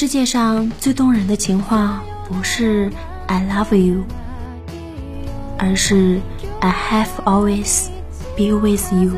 世界上最动人的情话不是 i love you 而是 i have always be with you